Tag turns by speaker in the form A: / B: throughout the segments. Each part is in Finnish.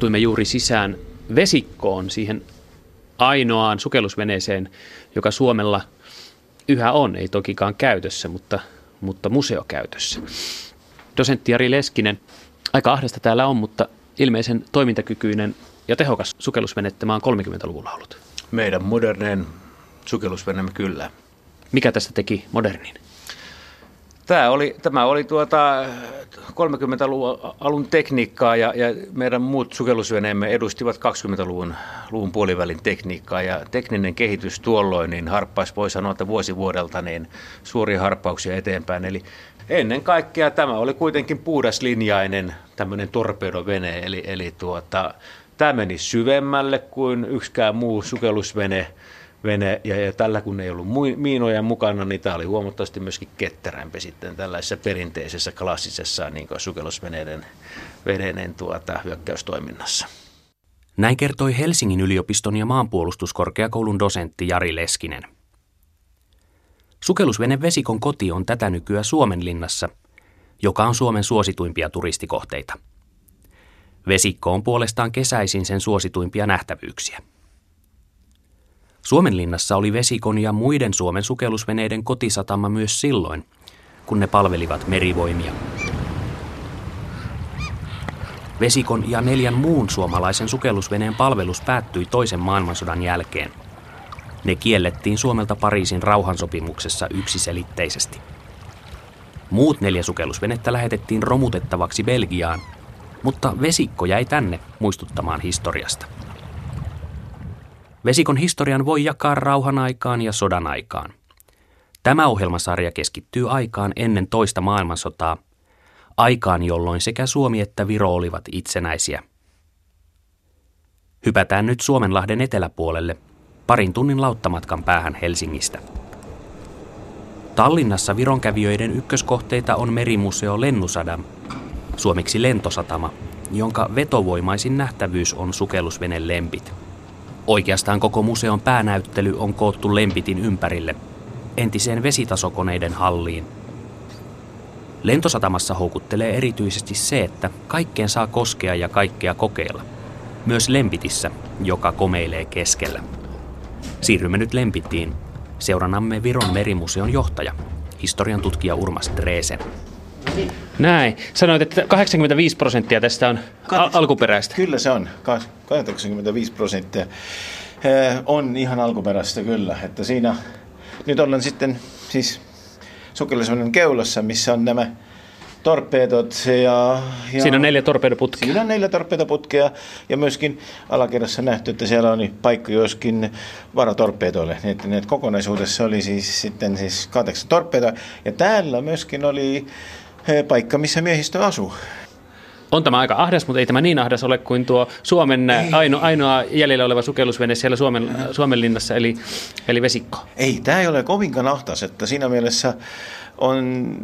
A: astuimme juuri sisään vesikkoon, siihen ainoaan sukellusveneeseen, joka Suomella yhä on, ei tokikaan käytössä, mutta, mutta museokäytössä. Dosentti Jari Leskinen, aika ahdesta täällä on, mutta ilmeisen toimintakykyinen ja tehokas sukellusvene tämä on 30-luvulla ollut.
B: Meidän moderneen sukellusveneemme kyllä.
A: Mikä tästä teki modernin?
B: Tämä oli, tämä oli tuota 30-luvun alun tekniikkaa ja, ja meidän muut sukellusveneemme edustivat 20-luvun luvun puolivälin tekniikkaa. Ja tekninen kehitys tuolloin niin harppaisi, voi sanoa, että vuosi vuodelta niin suuria harppauksia eteenpäin. Eli ennen kaikkea tämä oli kuitenkin puhdaslinjainen tämmöinen torpedovene, eli, eli tuota, tämä meni syvemmälle kuin yksikään muu sukellusvene – vene, ja, ja tällä kun ei ollut miinoja mukana, niin tämä oli huomattavasti myöskin ketterämpi sitten tällaisessa perinteisessä klassisessa niin sukellusveneiden veneiden tuota, hyökkäystoiminnassa.
A: Näin kertoi Helsingin yliopiston ja maanpuolustuskorkeakoulun dosentti Jari Leskinen. Sukellusvene Vesikon koti on tätä nykyään Suomenlinnassa, joka on Suomen suosituimpia turistikohteita. Vesikko on puolestaan kesäisin sen suosituimpia nähtävyyksiä. Suomenlinnassa oli vesikon ja muiden Suomen sukellusveneiden kotisatama myös silloin, kun ne palvelivat merivoimia. Vesikon ja neljän muun suomalaisen sukellusveneen palvelus päättyi toisen maailmansodan jälkeen. Ne kiellettiin Suomelta Pariisin rauhansopimuksessa yksiselitteisesti. Muut neljä sukellusvenettä lähetettiin romutettavaksi Belgiaan, mutta vesikko jäi tänne muistuttamaan historiasta. Vesikon historian voi jakaa rauhan aikaan ja sodan aikaan. Tämä ohjelmasarja keskittyy aikaan ennen toista maailmansotaa, aikaan jolloin sekä Suomi että Viro olivat itsenäisiä. Hypätään nyt Suomenlahden eteläpuolelle, parin tunnin lauttamatkan päähän Helsingistä. Tallinnassa vironkävijöiden ykköskohteita on merimuseo Lennusadam, suomeksi lentosatama, jonka vetovoimaisin nähtävyys on sukellusvene Lempit. Oikeastaan koko museon päänäyttely on koottu Lempitin ympärille, entiseen vesitasokoneiden halliin. Lentosatamassa houkuttelee erityisesti se, että kaikkeen saa koskea ja kaikkea kokeilla. Myös Lempitissä, joka komeilee keskellä. Siirrymme nyt Lempittiin. Seuranamme Viron merimuseon johtaja, historian tutkija Urmas Dreesen. Näin. Sanoit, että 85 prosenttia tästä on al- alkuperäistä.
C: Kyllä se on. 85 prosenttia on ihan alkuperäistä kyllä. Että siinä nyt ollaan sitten siis sukellusveneen keulassa, missä on nämä torpeedot. Ja,
A: ja siinä on neljä torpeedoputkea.
C: Siinä on neljä torpeedoputkea ja myöskin alakerrassa nähty, että siellä on paikka joskin varatorpeedoille. Niin, että, että kokonaisuudessa oli siis sitten siis kahdeksan torpeedoa. Ja täällä myöskin oli paikka, missä miehistö asuu.
A: On tämä aika ahdas, mutta ei tämä niin ahdas ole kuin tuo Suomen ainoa, ainoa jäljellä oleva sukellusvene siellä Suomen, Suomen linnassa, eli, eli vesikko.
C: Ei, tämä ei ole kovinkaan ahdas, että siinä mielessä on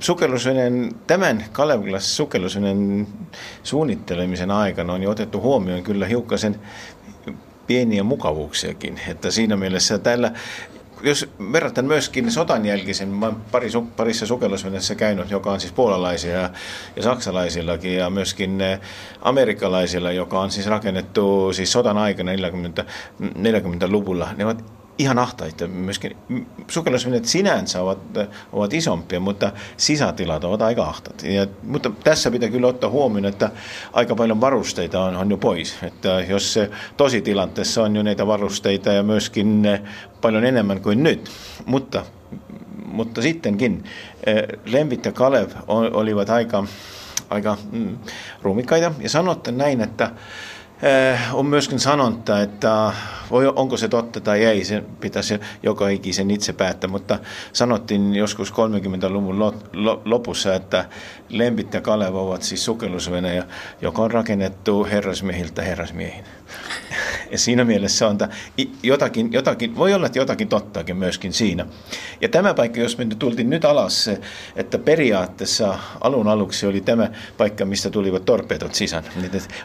C: sukellusveneen, tämän Kalevilas sukellusveneen suunnittelemisen aikana on jo otettu huomioon kyllä hiukkasen pieniä mukavuuksiakin. Että siinä mielessä tällä jos verrataan myöskin sotan jälkisen, mä pari, parissa sukellusveneessä käynyt, joka on siis puolalaisia ja, saksalaisillakin ja myöskin eh, amerikkalaisilla, joka on siis rakennettu siis sotan aikana 40, 40-luvulla. Ne ovat ihan ahtaita. Myöskin sukellusveneet sinänsä ovat, ovat isompia, mutta sisätilat ovat aika ahtaat. Ja, mutta tässä pitää kyllä ottaa huomioon, että aika paljon varusteita on, on jo pois. Että jos tosi tilanteessa on jo näitä varusteita ja myöskin paljon enemmän kuin nyt. Mutta, mutta sittenkin eh, Lempit ja Kalev olivat aika, aika mm, ruumikkaita. Ja sanotte näin, että on myöskin sanonta, että voi, onko se totta tai ei, se pitäisi joka ikisen itse päättää, mutta sanottiin joskus 30-luvun lopussa, että Lempit ja Kalev ovat siis sukellusvene, joka on rakennettu herrasmiehiltä herrasmiehin. Ja siinä mielessä on jotakin, jotakin, voi olla, että jotakin tottaakin myöskin siinä. Ja tämä paikka, jos me nyt tultiin nyt alas, että periaatteessa alun aluksi oli tämä paikka, mistä tulivat torpeedot sisään.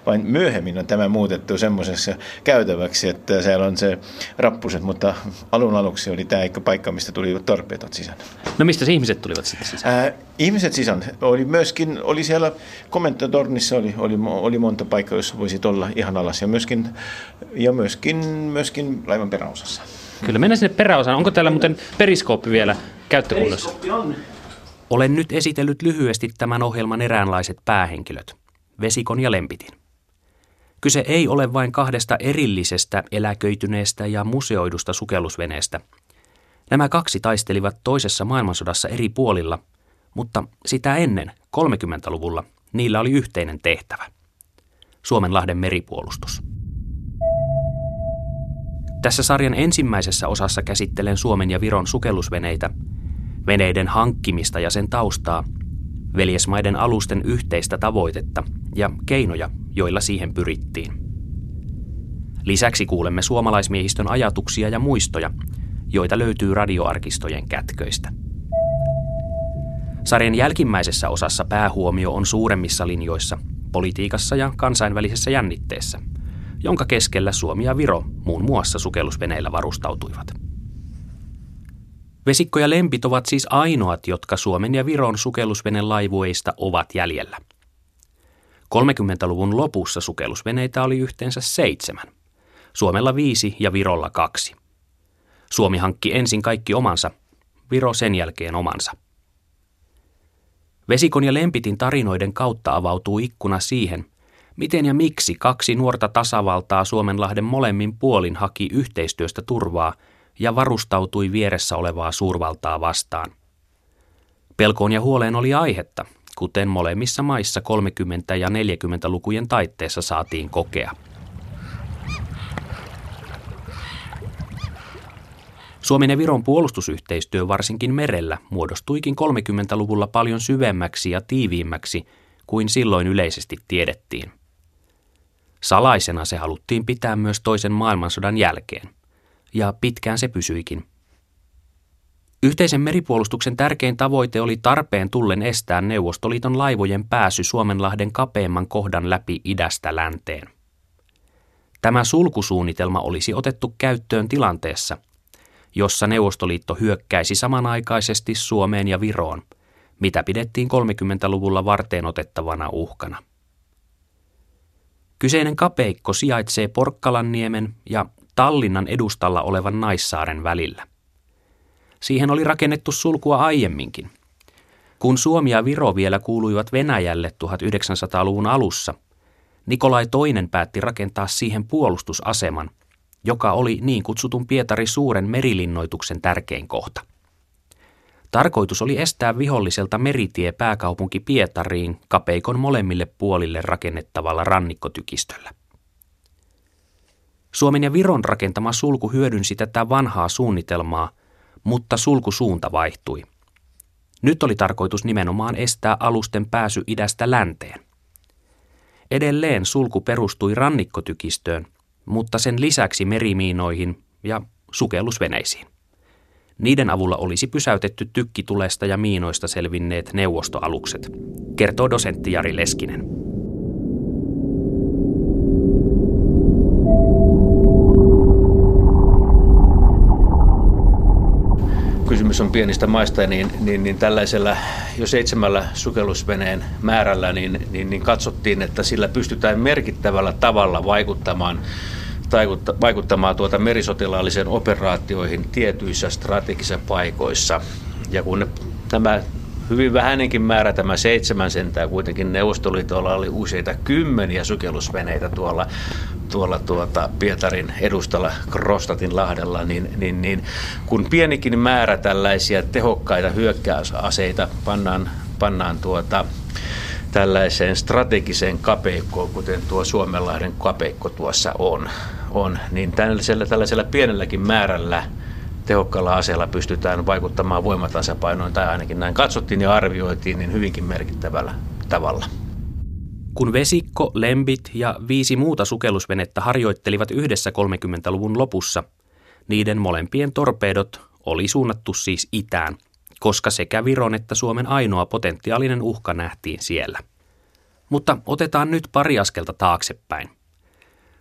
C: Vain myöhemmin on tämä muutettu semmoisessa käytäväksi, että siellä on se rappuset, mutta alun aluksi oli tämä paikka, mistä tuli torpetot sisään.
A: No mistä ihmiset tulivat sitten sisään? Äh,
C: ihmiset sisään. Oli myöskin, oli siellä komentotornissa oli, oli, oli monta paikkaa, jossa voisi olla ihan alas ja myöskin, ja myöskin, myöskin laivan peräosassa.
A: Kyllä, mennään sinne peräosaan. Onko täällä muuten periskooppi vielä käyttökunnossa?
C: On.
A: Olen nyt esitellyt lyhyesti tämän ohjelman eräänlaiset päähenkilöt, Vesikon ja Lempitin. Kyse ei ole vain kahdesta erillisestä, eläköityneestä ja museoidusta sukellusveneestä. Nämä kaksi taistelivat toisessa maailmansodassa eri puolilla, mutta sitä ennen, 30-luvulla, niillä oli yhteinen tehtävä. Suomenlahden meripuolustus. Tässä sarjan ensimmäisessä osassa käsittelen Suomen ja Viron sukellusveneitä, veneiden hankkimista ja sen taustaa, veljesmaiden alusten yhteistä tavoitetta ja keinoja, joilla siihen pyrittiin. Lisäksi kuulemme suomalaismiehistön ajatuksia ja muistoja, joita löytyy radioarkistojen kätköistä. Sarjan jälkimmäisessä osassa päähuomio on suuremmissa linjoissa, politiikassa ja kansainvälisessä jännitteessä, jonka keskellä Suomi ja Viro muun muassa sukellusveneillä varustautuivat. Vesikko ja lempit ovat siis ainoat, jotka Suomen ja Viron laivueista ovat jäljellä. 30-luvun lopussa sukellusveneitä oli yhteensä seitsemän. Suomella viisi ja Virolla kaksi. Suomi hankki ensin kaikki omansa, Viro sen jälkeen omansa. Vesikon ja Lempitin tarinoiden kautta avautuu ikkuna siihen, miten ja miksi kaksi nuorta tasavaltaa Suomenlahden molemmin puolin haki yhteistyöstä turvaa ja varustautui vieressä olevaa suurvaltaa vastaan. Pelkoon ja huoleen oli aihetta, kuten molemmissa maissa 30- ja 40-lukujen taitteessa saatiin kokea. Suomen ja Viron puolustusyhteistyö varsinkin merellä muodostuikin 30-luvulla paljon syvemmäksi ja tiiviimmäksi kuin silloin yleisesti tiedettiin. Salaisena se haluttiin pitää myös toisen maailmansodan jälkeen, ja pitkään se pysyikin. Yhteisen meripuolustuksen tärkein tavoite oli tarpeen tullen estää Neuvostoliiton laivojen pääsy Suomenlahden kapeimman kohdan läpi idästä länteen. Tämä sulkusuunnitelma olisi otettu käyttöön tilanteessa, jossa Neuvostoliitto hyökkäisi samanaikaisesti Suomeen ja Viroon, mitä pidettiin 30-luvulla varteen otettavana uhkana. Kyseinen kapeikko sijaitsee Porkkalanniemen ja Tallinnan edustalla olevan Naissaaren välillä. Siihen oli rakennettu sulkua aiemminkin. Kun Suomi ja Viro vielä kuuluivat Venäjälle 1900-luvun alussa, Nikolai II päätti rakentaa siihen puolustusaseman, joka oli niin kutsutun Pietari suuren merilinnoituksen tärkein kohta. Tarkoitus oli estää viholliselta meritie pääkaupunki Pietariin kapeikon molemmille puolille rakennettavalla rannikkotykistöllä. Suomen ja Viron rakentama sulku hyödynsi tätä vanhaa suunnitelmaa, mutta sulkusuunta vaihtui. Nyt oli tarkoitus nimenomaan estää alusten pääsy idästä länteen. Edelleen sulku perustui rannikkotykistöön, mutta sen lisäksi merimiinoihin ja sukellusveneisiin. Niiden avulla olisi pysäytetty tykkitulesta ja miinoista selvinneet neuvostoalukset, kertoo dosentti Jari Leskinen.
B: Kysymys on pienistä maista, niin, niin, niin tällaisella jo seitsemällä sukellusveneen määrällä niin, niin, niin katsottiin, että sillä pystytään merkittävällä tavalla vaikuttamaan vaikuttamaan tuota merisotilaalliseen operaatioihin tietyissä strategisissa paikoissa. Ja kun tämä hyvin vähäinenkin määrä, tämä seitsemän sentää, kuitenkin Neuvostoliitolla oli useita kymmeniä sukellusveneitä tuolla, tuolla tuota Pietarin edustalla Krostatin lahdella, niin, niin, niin kun pienikin määrä tällaisia tehokkaita hyökkäysaseita pannaan, pannaan tuota, tällaiseen strategiseen kapeikkoon, kuten tuo Suomenlahden kapeikko tuossa on, on niin tällaisella, tällaisella pienelläkin määrällä tehokkaalla aseella pystytään vaikuttamaan voimatasapainoon, tai ainakin näin katsottiin ja arvioitiin, niin hyvinkin merkittävällä tavalla.
A: Kun Vesikko, Lembit ja viisi muuta sukellusvenettä harjoittelivat yhdessä 30-luvun lopussa, niiden molempien torpeedot oli suunnattu siis itään, koska sekä Viron että Suomen ainoa potentiaalinen uhka nähtiin siellä. Mutta otetaan nyt pari askelta taaksepäin.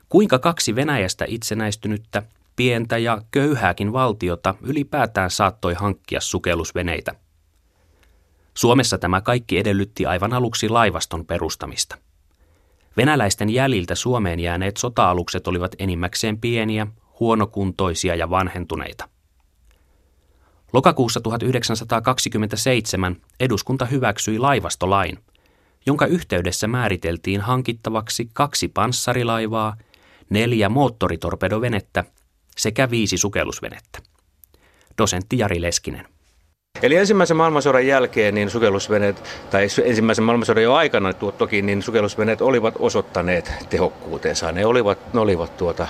A: Kuinka kaksi Venäjästä itsenäistynyttä, pientä ja köyhääkin valtiota ylipäätään saattoi hankkia sukellusveneitä? Suomessa tämä kaikki edellytti aivan aluksi laivaston perustamista. Venäläisten jäljiltä Suomeen jääneet sota-alukset olivat enimmäkseen pieniä, huonokuntoisia ja vanhentuneita. Lokakuussa 1927 eduskunta hyväksyi laivastolain, jonka yhteydessä määriteltiin hankittavaksi kaksi panssarilaivaa, neljä moottoritorpedovenettä sekä viisi sukellusvenettä. Dosentti Jari Leskinen.
B: Eli ensimmäisen maailmansodan jälkeen niin sukellusveneet, tai ensimmäisen maailmansodan jo aikana toki, niin sukellusveneet olivat osoittaneet tehokkuutensa. Ne olivat, ne olivat tuota,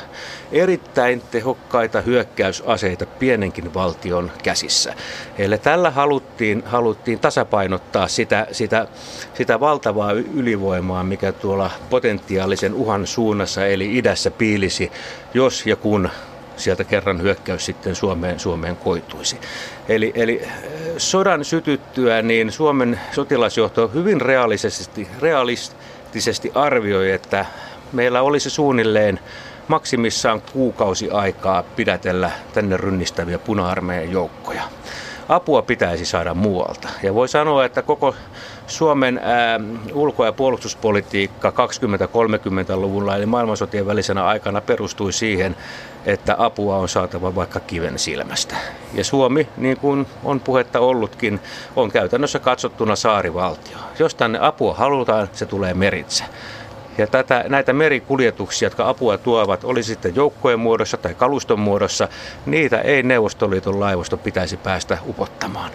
B: erittäin tehokkaita hyökkäysaseita pienenkin valtion käsissä. Eli tällä haluttiin, haluttiin tasapainottaa sitä, sitä, sitä valtavaa ylivoimaa, mikä tuolla potentiaalisen uhan suunnassa eli idässä piilisi, jos ja kun sieltä kerran hyökkäys sitten Suomeen, Suomeen koituisi. Eli, eli sodan sytyttyä niin Suomen sotilasjohto hyvin realistisesti, realistisesti arvioi, että meillä olisi suunnilleen maksimissaan kuukausi aikaa pidätellä tänne rynnistäviä puna-armeijan joukkoja. Apua pitäisi saada muualta. Ja voi sanoa, että koko Suomen ää, ulko- ja puolustuspolitiikka 20-30-luvulla eli maailmansotien välisenä aikana perustui siihen, että apua on saatava vaikka kiven silmästä. Ja Suomi, niin kuin on puhetta ollutkin, on käytännössä katsottuna saarivaltio. Jos tänne apua halutaan, se tulee meritse. Ja tätä, näitä merikuljetuksia, jotka apua tuovat, oli sitten joukkojen muodossa tai kaluston muodossa, niitä ei Neuvostoliiton laivasto pitäisi päästä upottamaan.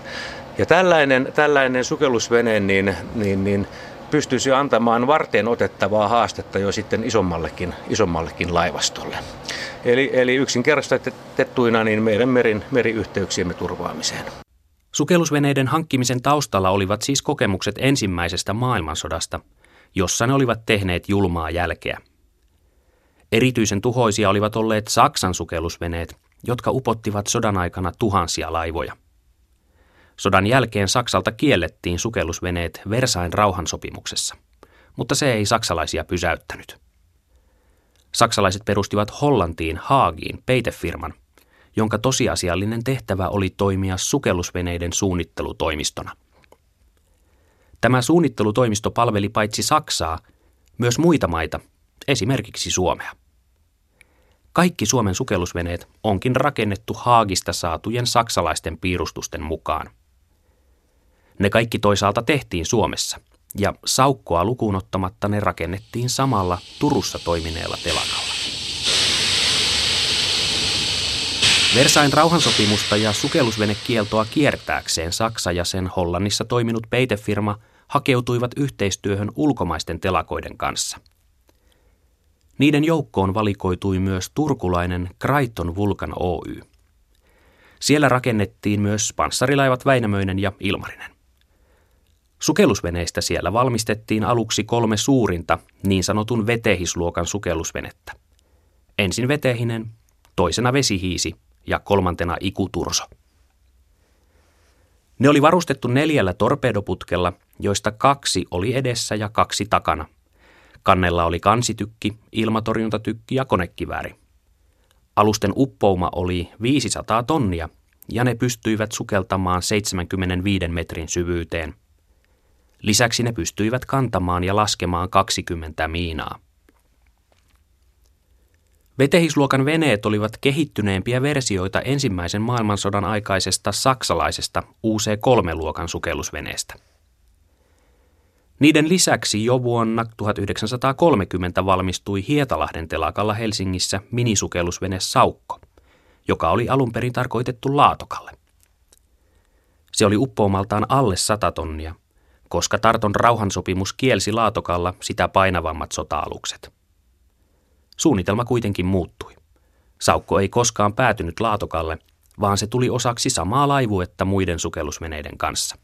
B: Ja tällainen, tällainen sukellusvene niin, niin, niin pystyisi antamaan varteen otettavaa haastetta jo sitten isommallekin, isommallekin laivastolle. Eli, eli yksinkertaistettuina niin meidän merin, meriyhteyksiemme turvaamiseen.
A: Sukellusveneiden hankkimisen taustalla olivat siis kokemukset ensimmäisestä maailmansodasta, jossa ne olivat tehneet julmaa jälkeä. Erityisen tuhoisia olivat olleet Saksan sukellusveneet, jotka upottivat sodan aikana tuhansia laivoja. Sodan jälkeen Saksalta kiellettiin sukellusveneet Versain rauhansopimuksessa, mutta se ei saksalaisia pysäyttänyt. Saksalaiset perustivat Hollantiin Haagiin peitefirman, jonka tosiasiallinen tehtävä oli toimia sukellusveneiden suunnittelutoimistona. Tämä suunnittelutoimisto palveli paitsi Saksaa, myös muita maita, esimerkiksi Suomea. Kaikki Suomen sukellusveneet onkin rakennettu Haagista saatujen saksalaisten piirustusten mukaan – ne kaikki toisaalta tehtiin Suomessa, ja saukkoa lukuun ottamatta ne rakennettiin samalla Turussa toimineella telakalla. Versain rauhansopimusta ja sukellusvenekieltoa kiertääkseen Saksa ja sen Hollannissa toiminut peitefirma hakeutuivat yhteistyöhön ulkomaisten telakoiden kanssa. Niiden joukkoon valikoitui myös turkulainen Kraiton Vulkan Oy. Siellä rakennettiin myös panssarilaivat Väinämöinen ja Ilmarinen. Sukellusveneistä siellä valmistettiin aluksi kolme suurinta niin sanotun vetehisluokan sukellusvenettä. Ensin vetehinen, toisena vesihiisi ja kolmantena ikuturso. Ne oli varustettu neljällä torpedoputkella, joista kaksi oli edessä ja kaksi takana. Kannella oli kansitykki, ilmatorjuntatykki ja konekivääri. Alusten uppouma oli 500 tonnia ja ne pystyivät sukeltamaan 75 metrin syvyyteen – Lisäksi ne pystyivät kantamaan ja laskemaan 20 miinaa. Vetehisluokan veneet olivat kehittyneempiä versioita ensimmäisen maailmansodan aikaisesta saksalaisesta UC-3-luokan sukellusveneestä. Niiden lisäksi jo vuonna 1930 valmistui Hietalahden telakalla Helsingissä minisukellusvene Saukko, joka oli alun perin tarkoitettu laatokalle. Se oli uppoumaltaan alle 100 tonnia koska Tarton rauhansopimus kielsi Laatokalla sitä painavammat sota-alukset. Suunnitelma kuitenkin muuttui. Saukko ei koskaan päätynyt Laatokalle, vaan se tuli osaksi samaa laivuetta muiden sukellusveneiden kanssa.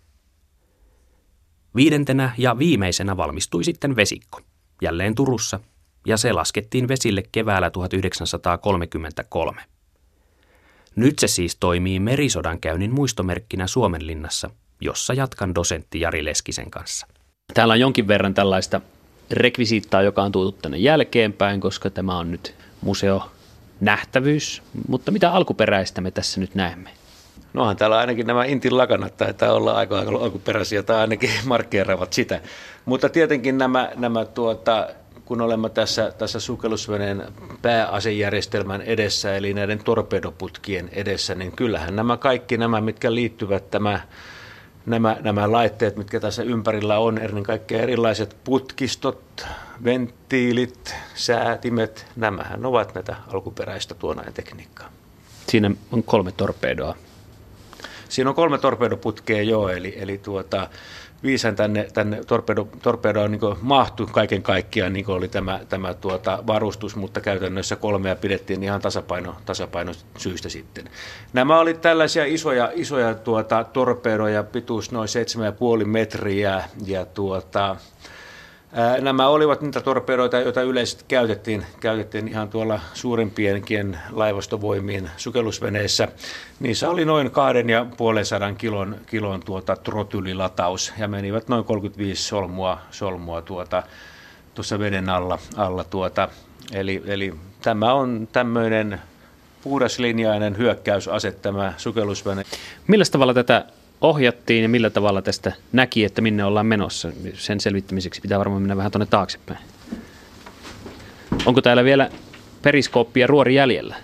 A: Viidentenä ja viimeisenä valmistui sitten vesikko, jälleen Turussa, ja se laskettiin vesille keväällä 1933. Nyt se siis toimii merisodan käynnin muistomerkkinä Suomenlinnassa – jossa jatkan dosentti Jari Leskisen kanssa.
D: Täällä on jonkin verran tällaista rekvisiittaa, joka on tuotu tänne jälkeenpäin, koska tämä on nyt museo nähtävyys. Mutta mitä alkuperäistä me tässä nyt näemme?
B: Nohan täällä ainakin nämä Intin lakanat taitaa olla aika alkuperäisiä tai ainakin markkeeraavat sitä. Mutta tietenkin nämä, nämä tuota, kun olemme tässä, tässä sukellusveneen pääasejärjestelmän edessä, eli näiden torpedoputkien edessä, niin kyllähän nämä kaikki nämä, mitkä liittyvät tämä, nämä, nämä laitteet, mitkä tässä ympärillä on, ennen kaikkea erilaiset putkistot, venttiilit, säätimet, nämähän ovat näitä alkuperäistä tuonain tekniikkaa.
D: Siinä on kolme torpedoa.
B: Siinä on kolme torpedoputkea jo, eli, eli tuota, viisän tänne, tänne torpedo, torpedoon niin mahtui kaiken kaikkiaan, niin oli tämä, tämä tuota varustus, mutta käytännössä kolmea pidettiin ihan tasapaino, tasapaino syystä sitten. Nämä oli tällaisia isoja, isoja tuota, torpedoja, pituus noin 7,5 metriä ja tuota, Nämä olivat niitä torpedoita, joita yleisesti käytettiin, käytettiin ihan tuolla suurempienkin laivastovoimien sukellusveneissä. Niissä oli noin kahden ja puolen sadan kilon, kilon tuota trotylilataus ja menivät noin 35 solmua, solmua tuota, tuossa veden alla. alla tuota. eli, eli tämä on tämmöinen puhdaslinjainen hyökkäysase tämä sukellusvene.
D: Millä tavalla tätä ohjattiin ja millä tavalla tästä näki, että minne ollaan menossa. Sen selvittämiseksi pitää varmaan mennä vähän tuonne taaksepäin. Onko täällä vielä periskooppi ja ruori jäljellä?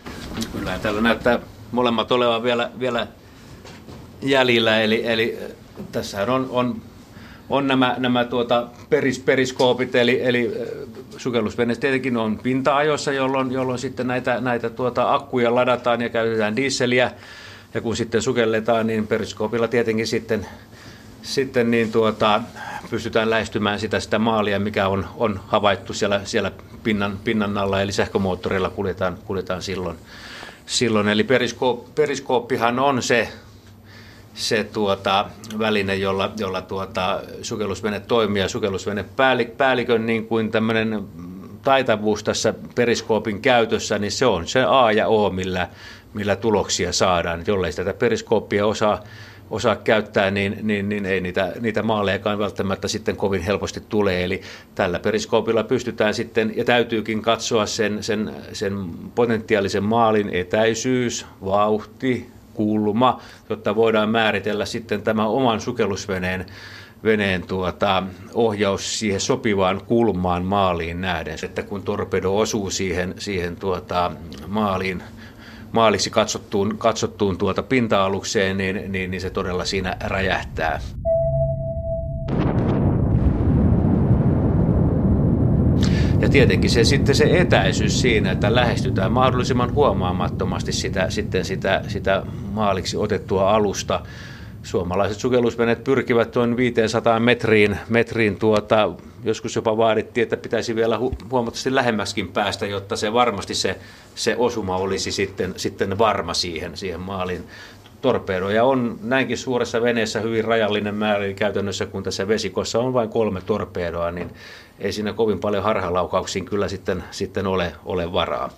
B: Kyllä, täällä näyttää molemmat olevan vielä, vielä jäljellä, eli, eli tässä on, on, on nämä, nämä tuota peris, periskoopit, eli, eli sukellusveneet tietenkin on pinta-ajossa, jolloin, jolloin sitten näitä, näitä tuota akkuja ladataan ja käytetään dieseliä, ja kun sitten sukelletaan, niin periskoopilla tietenkin sitten, sitten niin tuota, pystytään lähestymään sitä, sitä maalia, mikä on, on havaittu siellä, siellä pinnan, pinnan alla, eli sähkömoottorilla kuljetaan, kuljetaan silloin. silloin. Eli periskoop, periskooppihan on se, se tuota, väline, jolla, jolla tuota, sukellusvene toimii ja sukellusvene päällikön niin kuin tämmöinen taitavuus tässä periskoopin käytössä, niin se on se A ja O, millä, millä tuloksia saadaan. Et jollei tätä periskooppia osaa, osaa käyttää, niin, niin, niin ei niitä, niitä maalejakaan välttämättä sitten kovin helposti tule. Eli tällä periskoopilla pystytään sitten, ja täytyykin katsoa sen, sen, sen potentiaalisen maalin etäisyys, vauhti, kulma, jotta voidaan määritellä sitten tämä oman sukellusveneen veneen tuota, ohjaus siihen sopivaan kulmaan maaliin nähden. Että kun torpedo osuu siihen, siihen tuota, maaliin maaliksi katsottuun, katsottuun tuota pinta-alukseen, niin, niin, niin se todella siinä räjähtää. Ja tietenkin se, sitten se etäisyys siinä, että lähestytään mahdollisimman huomaamattomasti sitä, sitten sitä, sitä maaliksi otettua alusta. Suomalaiset sukellusveneet pyrkivät tuon 500 metriin, metriin tuota, joskus jopa vaadittiin, että pitäisi vielä hu- huomattavasti lähemmäskin päästä, jotta se varmasti se, se osuma olisi sitten, sitten varma siihen, siihen maalin. Torpedoja on näinkin suuressa veneessä hyvin rajallinen määrä, eli käytännössä kun tässä vesikossa on vain kolme torpedoa, niin ei siinä kovin paljon harhalaukauksiin kyllä sitten, sitten ole, ole varaa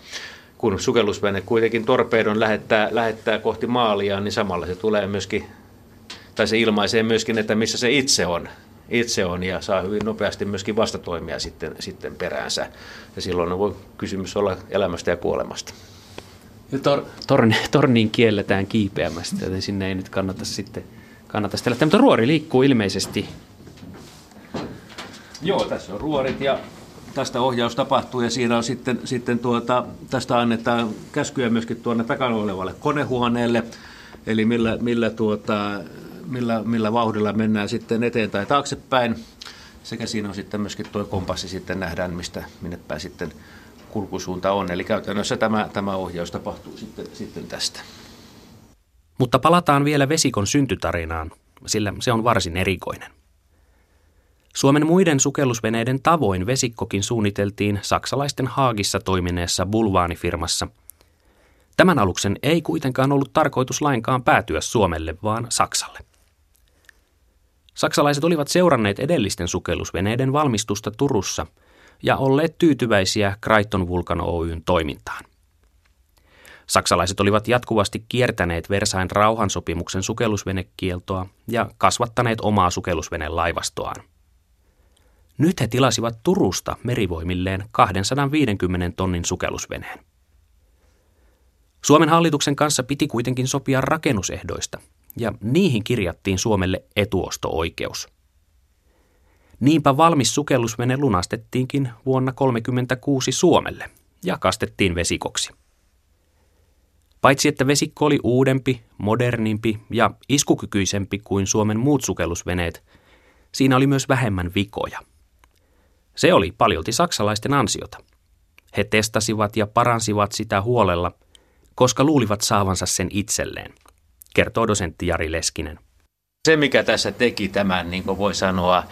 B: kun sukellusvene kuitenkin torpedon lähettää, lähettää kohti maalia, niin samalla se tulee myöskin, tai se ilmaisee myöskin, että missä se itse on itse on ja saa hyvin nopeasti myöskin vastatoimia sitten, sitten peräänsä. Ja silloin voi kysymys olla elämästä ja kuolemasta.
D: Ja tor, torni, torniin kielletään kiipeämästä, joten sinne ei nyt kannata sitten kannata sitä lähteä. Mutta ruori liikkuu ilmeisesti.
B: Joo, tässä on ruorit ja tästä ohjaus tapahtuu ja siinä on sitten, sitten tuota, tästä annetaan käskyjä myöskin tuonne takana olevalle konehuoneelle, eli millä, millä tuota, millä, millä vauhdilla mennään sitten eteen tai taaksepäin. Sekä siinä on sitten myöskin tuo kompassi, sitten nähdään, mistä minne päin sitten kulkusuunta on. Eli käytännössä tämä, tämä ohjaus tapahtuu sitten, sitten tästä.
A: Mutta palataan vielä vesikon syntytarinaan, sillä se on varsin erikoinen. Suomen muiden sukellusveneiden tavoin vesikkokin suunniteltiin saksalaisten Haagissa toimineessa bulvaanifirmassa – Tämän aluksen ei kuitenkaan ollut tarkoitus lainkaan päätyä Suomelle, vaan Saksalle. Saksalaiset olivat seuranneet edellisten sukellusveneiden valmistusta Turussa ja olleet tyytyväisiä Kraiton Vulkan Oyn toimintaan. Saksalaiset olivat jatkuvasti kiertäneet Versain rauhansopimuksen sukellusvenekieltoa ja kasvattaneet omaa sukellusveneen laivastoaan. Nyt he tilasivat Turusta merivoimilleen 250 tonnin sukellusveneen. Suomen hallituksen kanssa piti kuitenkin sopia rakennusehdoista, ja niihin kirjattiin Suomelle etuosto-oikeus. Niinpä valmis sukellusvene lunastettiinkin vuonna 1936 Suomelle ja kastettiin vesikoksi. Paitsi että vesikko oli uudempi, modernimpi ja iskukykyisempi kuin Suomen muut sukellusveneet, siinä oli myös vähemmän vikoja. Se oli paljolti saksalaisten ansiota. He testasivat ja paransivat sitä huolella, koska luulivat saavansa sen itselleen, kertoo dosentti Jari Leskinen.
B: Se, mikä tässä teki tämän, niin kuin voi sanoa,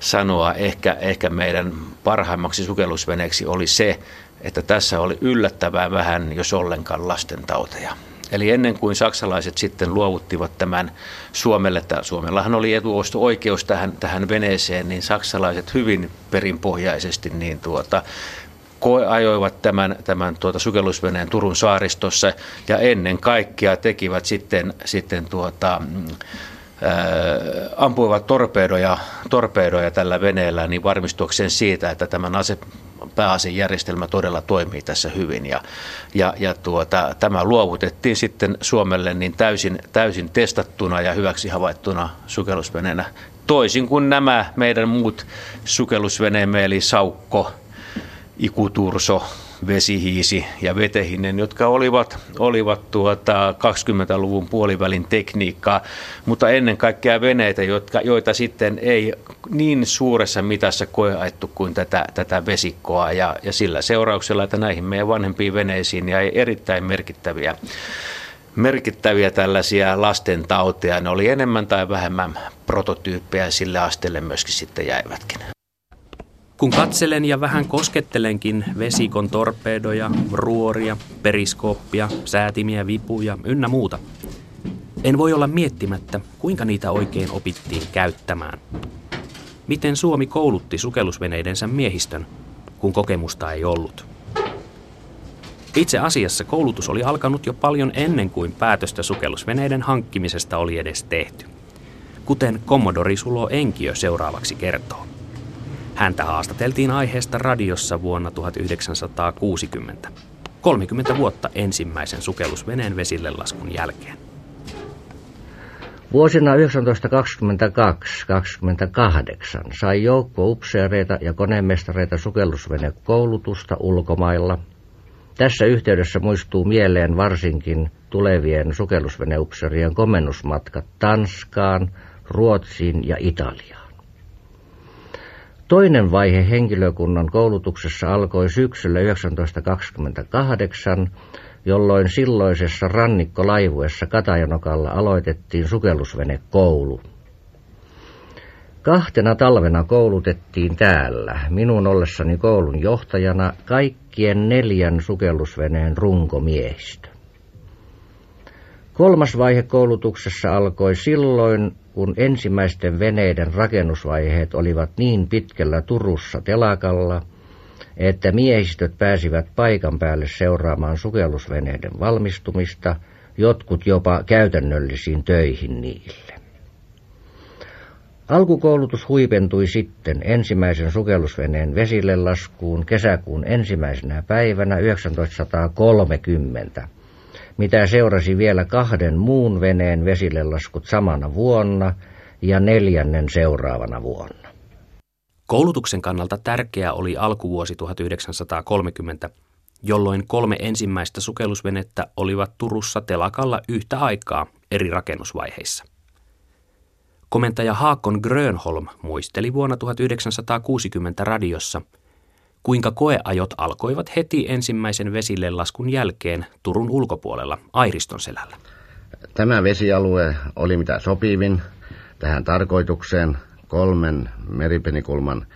B: sanoa ehkä, ehkä meidän parhaimmaksi sukellusveneeksi, oli se, että tässä oli yllättävän vähän, jos ollenkaan lastentauteja. Eli ennen kuin saksalaiset sitten luovuttivat tämän Suomelle, tämä Suomellahan oli etuosto-oikeus tähän, tähän veneeseen, niin saksalaiset hyvin perinpohjaisesti niin tuota, ajoivat tämän, tämän tuota sukellusveneen Turun saaristossa ja ennen kaikkea tekivät sitten, sitten tuota, ampuivat torpedoja, torpedoja tällä veneellä niin varmistuakseen siitä, että tämän ase, pääasejärjestelmä todella toimii tässä hyvin. Ja, ja, ja tuota, tämä luovutettiin sitten Suomelle niin täysin, täysin testattuna ja hyväksi havaittuna sukellusveneenä. Toisin kuin nämä meidän muut sukellusveneemme, eli Saukko, Ikuturso, vesihiisi ja vetehinen, jotka olivat, olivat tuota 20-luvun puolivälin tekniikkaa, mutta ennen kaikkea veneitä, jotka, joita sitten ei niin suuressa mitassa koeaettu kuin tätä, tätä vesikkoa ja, ja sillä seurauksella, että näihin meidän vanhempiin veneisiin jäi erittäin merkittäviä merkittäviä tällaisia lasten tauteja. Ne oli enemmän tai vähemmän prototyyppejä sille asteelle myöskin sitten jäivätkin.
A: Kun katselen ja vähän koskettelenkin vesikon torpedoja, ruoria, periskooppia, säätimiä, vipuja ynnä muuta, en voi olla miettimättä, kuinka niitä oikein opittiin käyttämään. Miten Suomi koulutti sukellusveneidensä miehistön, kun kokemusta ei ollut. Itse asiassa koulutus oli alkanut jo paljon ennen kuin päätöstä sukellusveneiden hankkimisesta oli edes tehty. Kuten kommodori Sulo Enkiö seuraavaksi kertoo. Häntä haastateltiin aiheesta radiossa vuonna 1960, 30 vuotta ensimmäisen sukellusveneen vesille laskun jälkeen.
E: Vuosina 1922-28 sai joukko upseereita ja konemestareita sukellusvenekoulutusta ulkomailla. Tässä yhteydessä muistuu mieleen varsinkin tulevien sukellusveneupseerien komennusmatkat Tanskaan, Ruotsiin ja Italiaan. Toinen vaihe henkilökunnan koulutuksessa alkoi syksyllä 1928, jolloin silloisessa rannikkolaivuessa Katajanokalla aloitettiin sukellusvenekoulu. Kahtena talvena koulutettiin täällä, minun ollessani koulun johtajana, kaikkien neljän sukellusveneen runkomiehistö. Kolmas vaihe koulutuksessa alkoi silloin, kun ensimmäisten veneiden rakennusvaiheet olivat niin pitkällä Turussa telakalla, että miehistöt pääsivät paikan päälle seuraamaan sukellusveneiden valmistumista, jotkut jopa käytännöllisiin töihin niille. Alkukoulutus huipentui sitten ensimmäisen sukellusveneen vesille laskuun kesäkuun ensimmäisenä päivänä 1930, mitä seurasi vielä kahden muun veneen vesille laskut samana vuonna ja neljännen seuraavana vuonna.
A: Koulutuksen kannalta tärkeä oli alkuvuosi 1930, jolloin kolme ensimmäistä sukellusvenettä olivat Turussa telakalla yhtä aikaa eri rakennusvaiheissa. Komentaja Haakon Grönholm muisteli vuonna 1960 radiossa – kuinka koeajot alkoivat heti ensimmäisen vesille laskun jälkeen Turun ulkopuolella Airiston selällä.
F: Tämä vesialue oli mitä sopivin tähän tarkoitukseen kolmen meripenikulman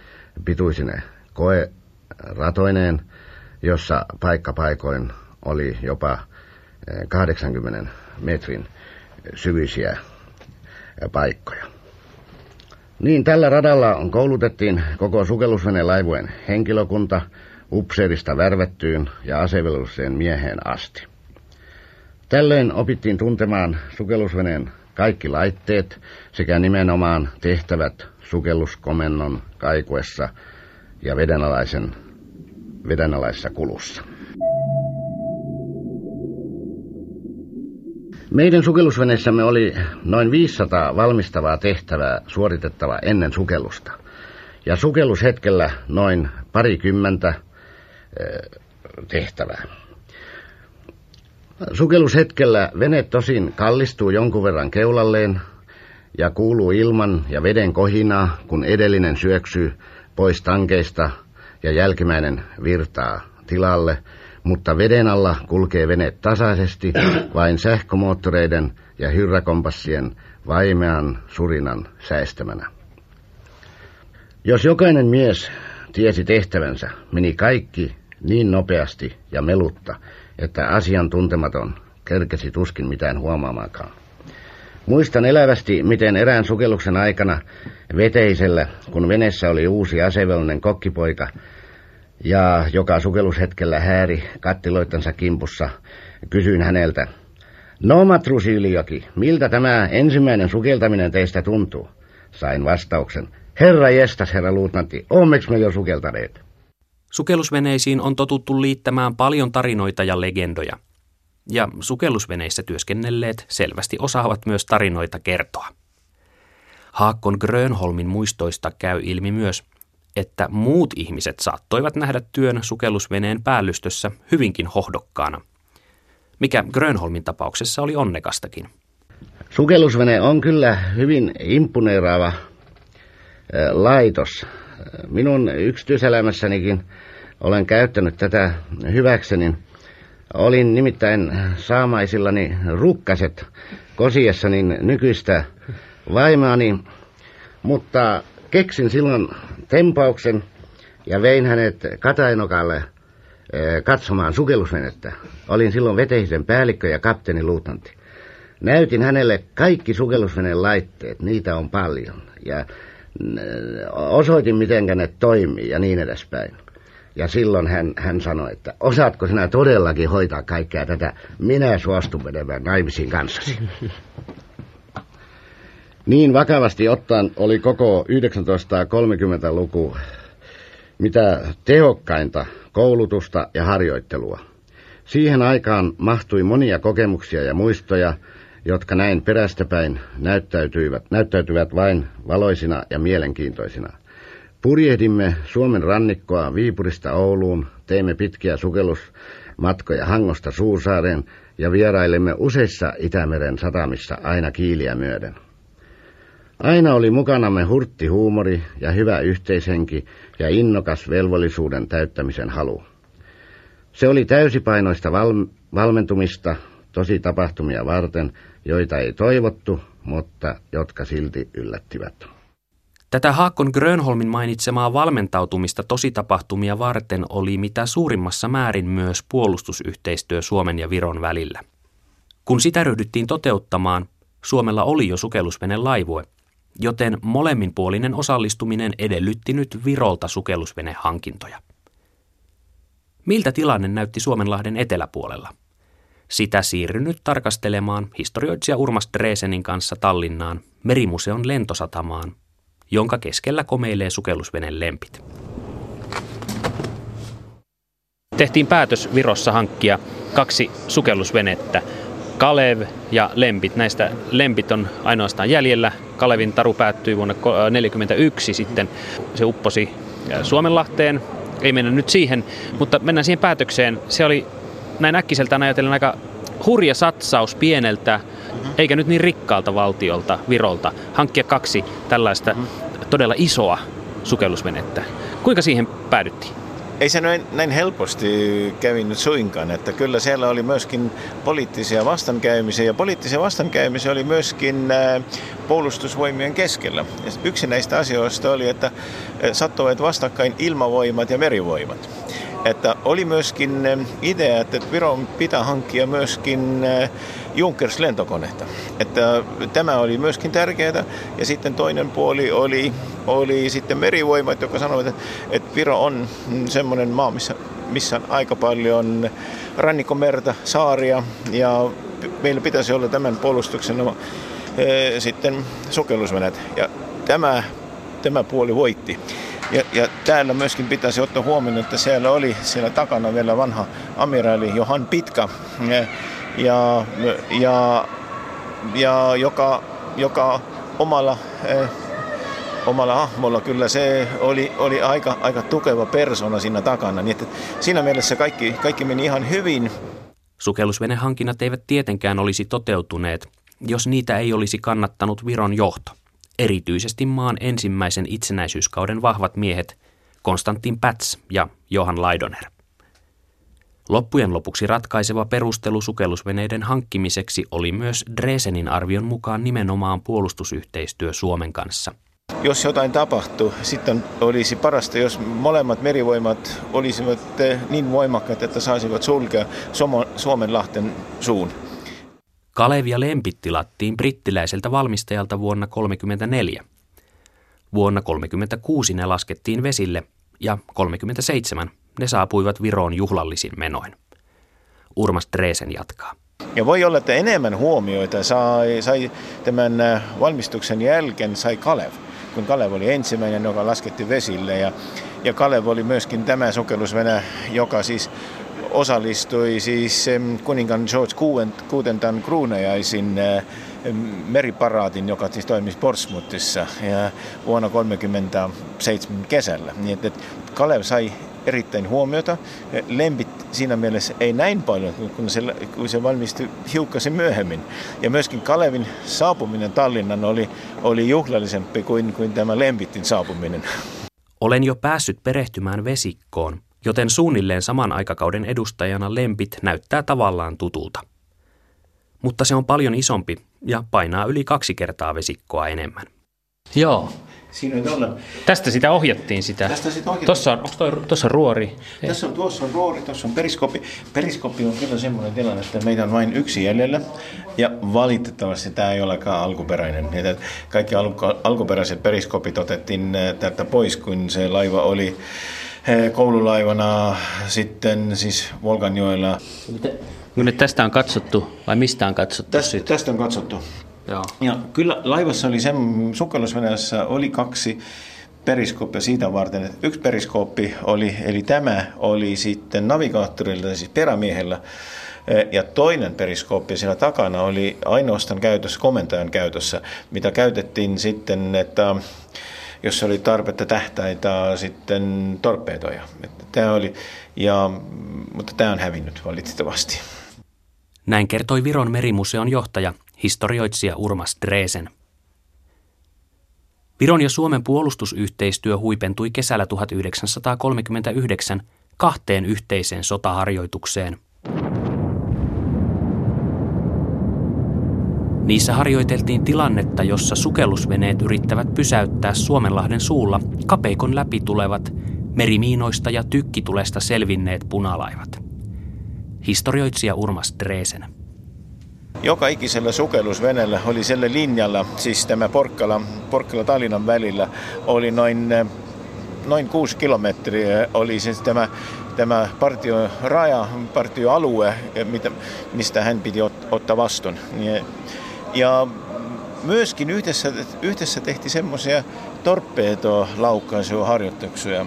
F: pituisine koeratoineen, jossa paikkapaikoin oli jopa 80 eh, metrin syvyisiä paikkoja. Niin, tällä radalla on koulutettiin koko sukellusvenelaivojen henkilökunta upseerista värvettyyn ja asevelvolliseen mieheen asti. Tällöin opittiin tuntemaan sukellusveneen kaikki laitteet sekä nimenomaan tehtävät sukelluskomennon kaikuessa ja vedenalaisen, vedenalaisessa kulussa. Meidän sukellusveneessämme oli noin 500 valmistavaa tehtävää suoritettava ennen sukellusta. Ja sukellushetkellä noin parikymmentä eh, tehtävää. Sukellushetkellä vene tosin kallistuu jonkun verran keulalleen ja kuuluu ilman ja veden kohinaa, kun edellinen syöksyy pois tankeista ja jälkimmäinen virtaa tilalle, mutta veden alla kulkee vene tasaisesti vain sähkömoottoreiden ja hyrräkompassien vaimean surinan säestämänä. Jos jokainen mies tiesi tehtävänsä, meni kaikki niin nopeasti ja melutta, että asiantuntematon kerkesi tuskin mitään huomaamaankaan. Muistan elävästi, miten erään sukelluksen aikana veteisellä, kun venessä oli uusi asevelinen kokkipoika, ja joka sukellushetkellä hääri kattiloittansa kimpussa, kysyin häneltä, No matrusi Ylioki, miltä tämä ensimmäinen sukeltaminen teistä tuntuu? Sain vastauksen, herra jestas, herra luutnantti, ommeks me jo sukeltaneet?
A: Sukellusveneisiin on totuttu liittämään paljon tarinoita ja legendoja. Ja sukellusveneissä työskennelleet selvästi osaavat myös tarinoita kertoa. Haakkon Grönholmin muistoista käy ilmi myös, että muut ihmiset saattoivat nähdä työn sukellusveneen päällystössä hyvinkin hohdokkaana, mikä Grönholmin tapauksessa oli onnekastakin.
F: Sukellusvene on kyllä hyvin imponeeraava laitos. Minun yksityiselämässänikin olen käyttänyt tätä hyväkseni. Olin nimittäin saamaisillani rukkaset kosiessani nykyistä vaimaani, mutta keksin silloin tempauksen ja vein hänet Katainokalle katsomaan sukellusvenettä. Olin silloin veteisen päällikkö ja kapteeni luutanti. Näytin hänelle kaikki sukellusveneen laitteet, niitä on paljon. Ja osoitin, miten ne toimii ja niin edespäin. Ja silloin hän, hän sanoi, että osaatko sinä todellakin hoitaa kaikkea tätä? Minä suostun menemään naimisiin kanssasi. Niin vakavasti ottaen oli koko 1930-luku mitä tehokkainta koulutusta ja harjoittelua. Siihen aikaan mahtui monia kokemuksia ja muistoja, jotka näin perästäpäin näyttäytyivät, näyttäytyvät vain valoisina ja mielenkiintoisina. Purjehdimme Suomen rannikkoa Viipurista Ouluun, teimme pitkiä sukellusmatkoja Hangosta Suusaareen ja vierailemme useissa Itämeren satamissa aina kiiliä myöden. Aina oli mukanamme hurtti huumori ja hyvä yhteishenki ja innokas velvollisuuden täyttämisen halu. Se oli täysipainoista val- valmentumista tosi tapahtumia varten, joita ei toivottu, mutta jotka silti yllättivät.
A: Tätä Haakon Grönholmin mainitsemaa valmentautumista tositapahtumia varten oli mitä suurimmassa määrin myös puolustusyhteistyö Suomen ja Viron välillä. Kun sitä ryhdyttiin toteuttamaan, Suomella oli jo sukellusvene laivue, joten molemminpuolinen osallistuminen edellytti nyt Virolta sukellusvenehankintoja. Miltä tilanne näytti Suomenlahden eteläpuolella? Sitä siirrynyt tarkastelemaan historioitsija Urmas Dresenin kanssa Tallinnaan Merimuseon lentosatamaan, jonka keskellä komeilee sukellusvenen lempit.
D: Tehtiin päätös Virossa hankkia kaksi sukellusvenettä, Kalev ja Lempit. Näistä Lempit on ainoastaan jäljellä. Kalevin taru päättyi vuonna 1941 sitten. Se upposi Suomenlahteen. Ei mennä nyt siihen, mutta mennään siihen päätökseen. Se oli näin äkkiseltään ajatellen aika hurja satsaus pieneltä, eikä nyt niin rikkaalta valtiolta, Virolta, hankkia kaksi tällaista todella isoa sukellusvenettä. Kuinka siihen päädyttiin?
C: Ei se näin, näin helposti kävinyt suinkaan, että kyllä siellä oli myöskin poliittisia vastankäymisiä ja poliittisia vastankäymisiä oli myöskin puolustusvoimien keskellä. Yksi näistä asioista oli, että sattuivat vastakkain ilmavoimat ja merivoimat. Että oli myöskin idea, että Viron pitää hankkia myöskin Junkers lentokonetta. Että tämä oli myöskin tärkeää. Ja sitten toinen puoli oli, oli sitten merivoimat, jotka sanoivat, että, että Viro on semmoinen maa, missä, missä on aika paljon rannikomerta, saaria ja meillä pitäisi olla tämän puolustuksen e, sitten sukellusvenet. Ja tämä tämä puoli voitti. Ja, ja täällä myöskin pitäisi ottaa huomioon, että siellä oli siellä takana vielä vanha amiraali Johan Pitkä, ja, ja, ja, joka, joka omalla, eh, omalla hahmolla kyllä se oli, oli aika, aika tukeva persona siinä takana. Niin että siinä mielessä kaikki, kaikki meni ihan hyvin.
A: Sukellusvenehankinnat eivät tietenkään olisi toteutuneet, jos niitä ei olisi kannattanut Viron johto. Erityisesti maan ensimmäisen itsenäisyyskauden vahvat miehet Konstantin Päts ja Johan Laidoner. Loppujen lopuksi ratkaiseva perustelu sukellusveneiden hankkimiseksi oli myös Dresenin arvion mukaan nimenomaan puolustusyhteistyö Suomen kanssa.
C: Jos jotain tapahtuu, sitten olisi parasta, jos molemmat merivoimat olisivat eh, niin voimakkaat, että saisivat sulkea Suomenlahten suun.
A: Kalev ja Lempit tilattiin brittiläiseltä valmistajalta vuonna 1934. Vuonna 1936 ne laskettiin vesille ja 1937 ne saapuivat Viroon juhlallisin menoin. Urmas Dresen jatkaa.
C: Ja voi olla, että enemmän huomioita sai, sai tämän äh, valmistuksen jälkeen sai Kalev, kun Kalev oli ensimmäinen, joka laskettiin vesille. Ja, ja Kalev oli myöskin tämä sukellusvenä, joka siis osallistui siis kuningan George kuudentan kruunajaisin äh, meriparaatin, joka siis toimisi Portsmouthissa ja vuonna 1937 kesällä. Niin että Kalev sai erittäin huomiota. Lempit siinä mielessä ei näin paljon, kun se, kun se valmistui hiukkasen myöhemmin. Ja myöskin Kalevin saapuminen Tallinnan oli, oli juhlallisempi kuin, kuin tämä Lempitin saapuminen.
A: Olen jo päässyt perehtymään vesikkoon, joten suunnilleen saman aikakauden edustajana Lempit näyttää tavallaan tutulta. Mutta se on paljon isompi ja painaa yli kaksi kertaa vesikkoa enemmän.
D: Joo,
C: Siinä on tuolla.
D: Tästä sitä ohjattiin sitä.
C: Tästä sitä ohjattiin.
D: Tuossa on, onko toi, tuossa on ruori?
C: Tässä on, tuossa on ruori, tuossa on periskopi. Periskopi on kyllä semmoinen tilanne, että meitä on vain yksi jäljellä. Ja valitettavasti tämä ei olekaan alkuperäinen. Kaikki alku, alkuperäiset periskopit otettiin eh, täältä pois, kun se laiva oli eh, koululaivana sitten siis Volganjoella.
D: Nyt tästä on katsottu, vai mistä on katsottu?
C: Tästä, tästä on katsottu.
D: Joo.
C: Ja kyllä laivassa oli sen, sukellusveneessä oli kaksi periskooppia siitä varten, että yksi periskooppi oli, eli tämä oli sitten navigaattorilla, siis perämiehellä, e, ja toinen periskooppi siellä takana oli ainoastaan käytössä, komentajan käytössä, mitä käytettiin sitten, että jos oli tarvetta tähtäitä sitten torpeedoja. Tämä oli, ja, mutta tämä on hävinnyt valitettavasti.
A: Näin kertoi Viron merimuseon johtaja historioitsija Urmas Dresen. Viron ja Suomen puolustusyhteistyö huipentui kesällä 1939 kahteen yhteiseen sotaharjoitukseen. Niissä harjoiteltiin tilannetta, jossa sukellusveneet yrittävät pysäyttää Suomenlahden suulla kapeikon läpi tulevat merimiinoista ja tykkitulesta selvinneet punalaivat. Historioitsija Urmas Dresen.
C: Joka ikisellä sukellusvenellä oli sillä linjalla, siis tämä Porkkala, Porkkala Tallinnan välillä, oli noin, noin kuusi kilometriä, oli siis tämä, tämä partio raja, partioalue, mistä hän piti ot, ottaa vastuun. Ja, myöskin yhdessä, yhdessä tehtiin semmoisia torpeedolaukaisuharjoituksia.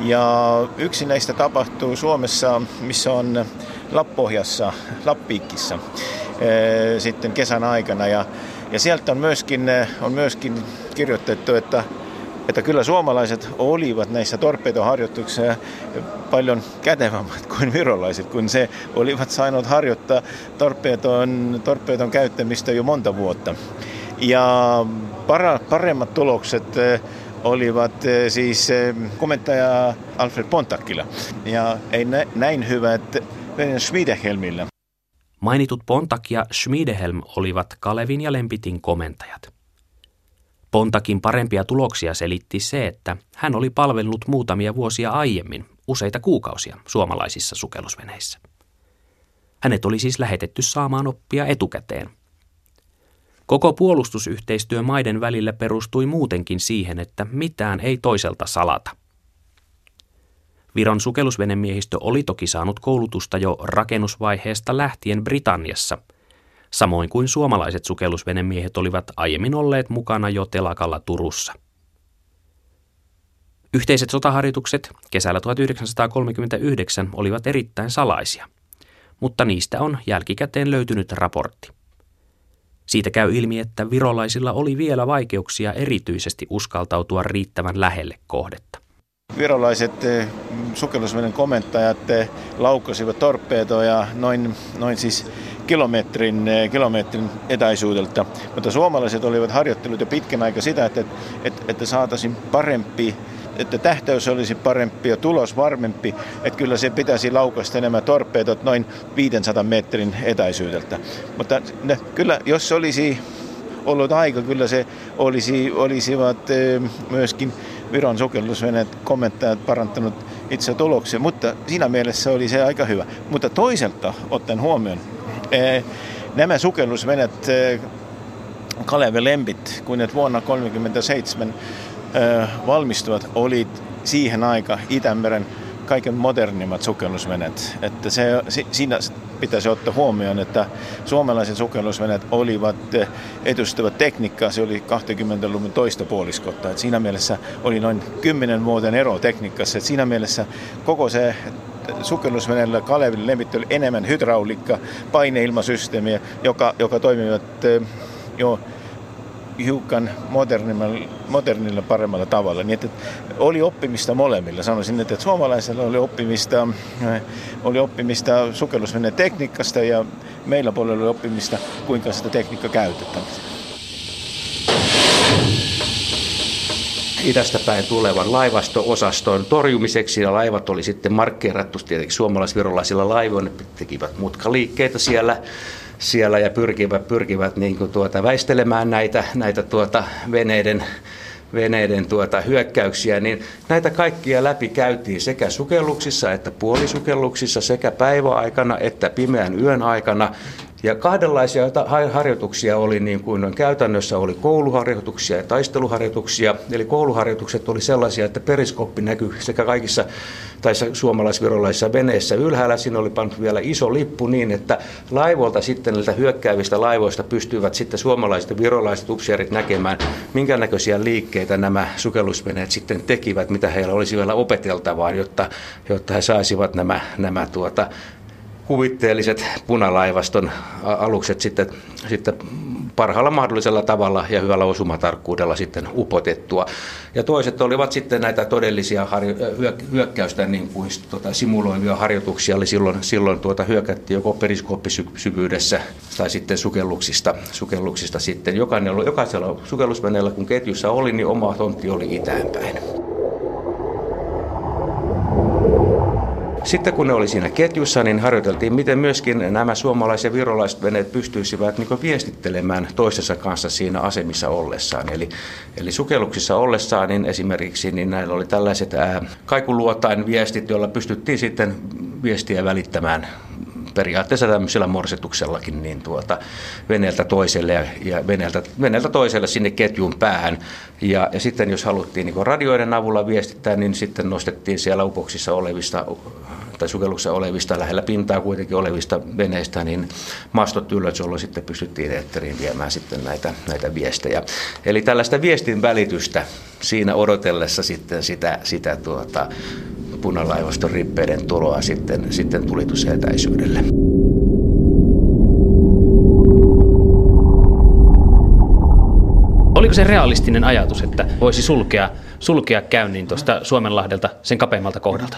C: Ja yksi näistä tapahtuu Suomessa, missä on Lappohjassa, Lappiikkissa sitten kesän aikana. Ja, ja sieltä on myöskin, on myöskin kirjoitettu, että, että kyllä suomalaiset olivat näissä torpedoharjoituksissa paljon kätevämmät kuin virolaiset, kun se olivat saaneet harjoittaa torpedon, torpedon käyttämistä jo monta vuotta. Ja para, paremmat tulokset olivat siis komentaja Alfred Pontakilla ja ei näin hyvät Schmiedehelmillä.
A: Mainitut Pontak ja Schmiedehelm olivat Kalevin ja Lempitin komentajat. Pontakin parempia tuloksia selitti se, että hän oli palvellut muutamia vuosia aiemmin, useita kuukausia, suomalaisissa sukellusveneissä. Hänet oli siis lähetetty saamaan oppia etukäteen. Koko puolustusyhteistyö maiden välillä perustui muutenkin siihen, että mitään ei toiselta salata – Viron sukellusvenemiehistö oli toki saanut koulutusta jo rakennusvaiheesta lähtien Britanniassa, samoin kuin suomalaiset sukellusvenemiehet olivat aiemmin olleet mukana jo telakalla Turussa. Yhteiset sotaharjoitukset kesällä 1939 olivat erittäin salaisia, mutta niistä on jälkikäteen löytynyt raportti. Siitä käy ilmi, että virolaisilla oli vielä vaikeuksia erityisesti uskaltautua riittävän lähelle kohdetta.
C: Virolaiset eh, sukellusveden komentajat eh, laukkasivat torpeedoja noin, noin siis kilometrin, eh, kilometrin etäisyydeltä, mutta suomalaiset olivat harjoittelut jo pitkän aikaa sitä, että, että, että saataisiin parempi että tähtäys olisi parempi ja tulos varmempi, että kyllä se pitäisi laukasta enemmän torpeedot noin 500 metrin etäisyydeltä. Mutta ne, kyllä, jos olisi ollut aika, kyllä se olisi, olisivat myöskin Viron sukellusveneet kommentajat parantanut itse tuloksia, mutta siinä mielessä oli se aika hyvä. Mutta toiselta ottaen huomioon, nämä sukellusveneet Kaleve Lempit, kun ne vuonna 1937 valmistuvat, oli siihen aika Itämeren kaiken modernimmat sukellusveneet. Että se, siinä pitäisi ottaa huomioon, että suomalaiset sukellusveneet olivat edustavat tekniikkaa, se oli 20-luvun toista puoliskotta. Että siinä mielessä oli noin 10 vuoden ero tekniikassa. Että siinä mielessä koko se sukellusveneellä Kalevin lempit oli enemmän hydrauliikka, paineilmasysteemiä, joka, joka toimivat jo hiukan modernilla, modernilla paremmalla tavalla. Niin että oli oppimista molemmilla. Sanoisin, että suomalaisilla oli oppimista, äh, oli oppimista sukellusveneen tekniikasta ja meillä puolella oli oppimista, kuinka sitä tekniikkaa käytetään.
B: idästä päin tulevan laivasto-osaston torjumiseksi ja laivat oli sitten markkeerattu tietenkin suomalais-virolaisilla laivoilla, ne tekivät mutkaliikkeitä siellä siellä ja pyrkivät, pyrkivät niin kuin tuota, väistelemään näitä, näitä tuota, veneiden, veneiden tuota, hyökkäyksiä, niin näitä kaikkia läpi käytiin sekä sukelluksissa että puolisukelluksissa, sekä päiväaikana että pimeän yön aikana. Ja kahdenlaisia harjoituksia oli niin kuin käytännössä oli kouluharjoituksia ja taisteluharjoituksia. Eli kouluharjoitukset oli sellaisia, että periskoppi näkyi sekä kaikissa tai suomalaisvirolaisissa veneissä ylhäällä. Siinä oli pantu vielä iso lippu niin, että laivolta sitten näiltä hyökkäävistä laivoista pystyivät sitten suomalaiset ja virolaiset upseerit näkemään, minkä näköisiä liikkeitä nämä sukellusveneet sitten tekivät, mitä heillä olisi vielä opeteltavaa, jotta, jotta he saisivat nämä, nämä tuota, kuvitteelliset punalaivaston alukset sitten, sitten parhaalla mahdollisella tavalla ja hyvällä osumatarkkuudella sitten upotettua. Ja toiset olivat sitten näitä todellisia harjo- hyökkäystä niin kuin tota, simuloivia harjoituksia, eli silloin, silloin tuota hyökättiin joko periskooppisyvyydessä tai sitten sukelluksista, sukelluksista sitten. Jokainen, jokaisella sukellusveneellä, kun ketjussa oli, niin oma tontti oli itäänpäin. Sitten kun ne oli siinä ketjussa, niin harjoiteltiin, miten myöskin nämä suomalaiset ja virolaiset veneet pystyisivät niin viestittelemään toisensa kanssa siinä asemissa ollessaan. Eli, eli sukelluksissa ollessaan niin esimerkiksi niin näillä oli tällaiset ää, kaikuluotain viestit, joilla pystyttiin sitten viestiä välittämään periaatteessa tämmöisellä morsetuksellakin niin tuota, veneeltä toiselle ja, ja veneeltä, veneeltä toiselle sinne ketjun päähän. Ja, ja sitten jos haluttiin niin radioiden avulla viestittää, niin sitten nostettiin siellä upoksissa olevista tai sukelluksessa olevista, lähellä pintaa kuitenkin olevista veneistä, niin mastot ylös, jolloin sitten pystyttiin eetteriin viemään sitten näitä, näitä viestejä. Eli tällaista viestin välitystä siinä odotellessa sitten sitä, sitä tuota, punalaivaston rippeiden tuloa sitten, sitten tulitusetäisyydelle.
D: Oliko se realistinen ajatus, että voisi sulkea, sulkea käynnin tuosta Suomenlahdelta sen kapeimmalta kohdalta?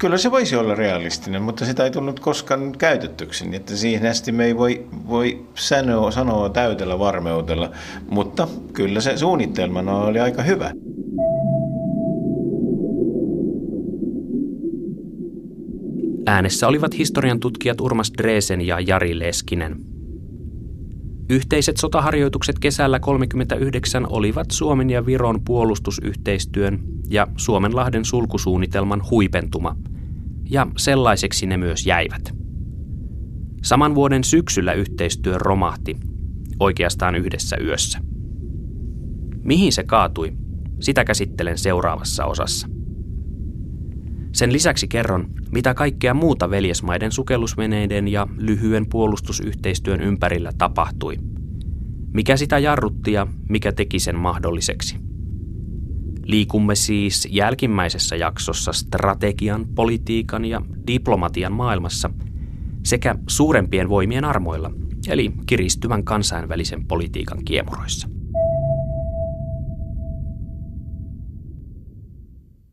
C: Kyllä se voisi olla realistinen, mutta sitä ei tullut koskaan käytettyksi, niin että siihen asti me ei voi, voi sanoa, sanoa täytellä varmeutella, mutta kyllä se suunnitelmana oli aika hyvä.
A: Äänessä olivat historian tutkijat Urmas Dresen ja Jari Leskinen. Yhteiset sotaharjoitukset kesällä 1939 olivat Suomen ja Viron puolustusyhteistyön ja Suomenlahden sulkusuunnitelman huipentuma, ja sellaiseksi ne myös jäivät. Saman vuoden syksyllä yhteistyö romahti, oikeastaan yhdessä yössä. Mihin se kaatui, sitä käsittelen seuraavassa osassa. Sen lisäksi kerron, mitä kaikkea muuta veljesmaiden sukellusveneiden ja lyhyen puolustusyhteistyön ympärillä tapahtui. Mikä sitä jarrutti ja mikä teki sen mahdolliseksi. Liikumme siis jälkimmäisessä jaksossa strategian, politiikan ja diplomatian maailmassa sekä suurempien voimien armoilla, eli kiristyvän kansainvälisen politiikan kiemuroissa.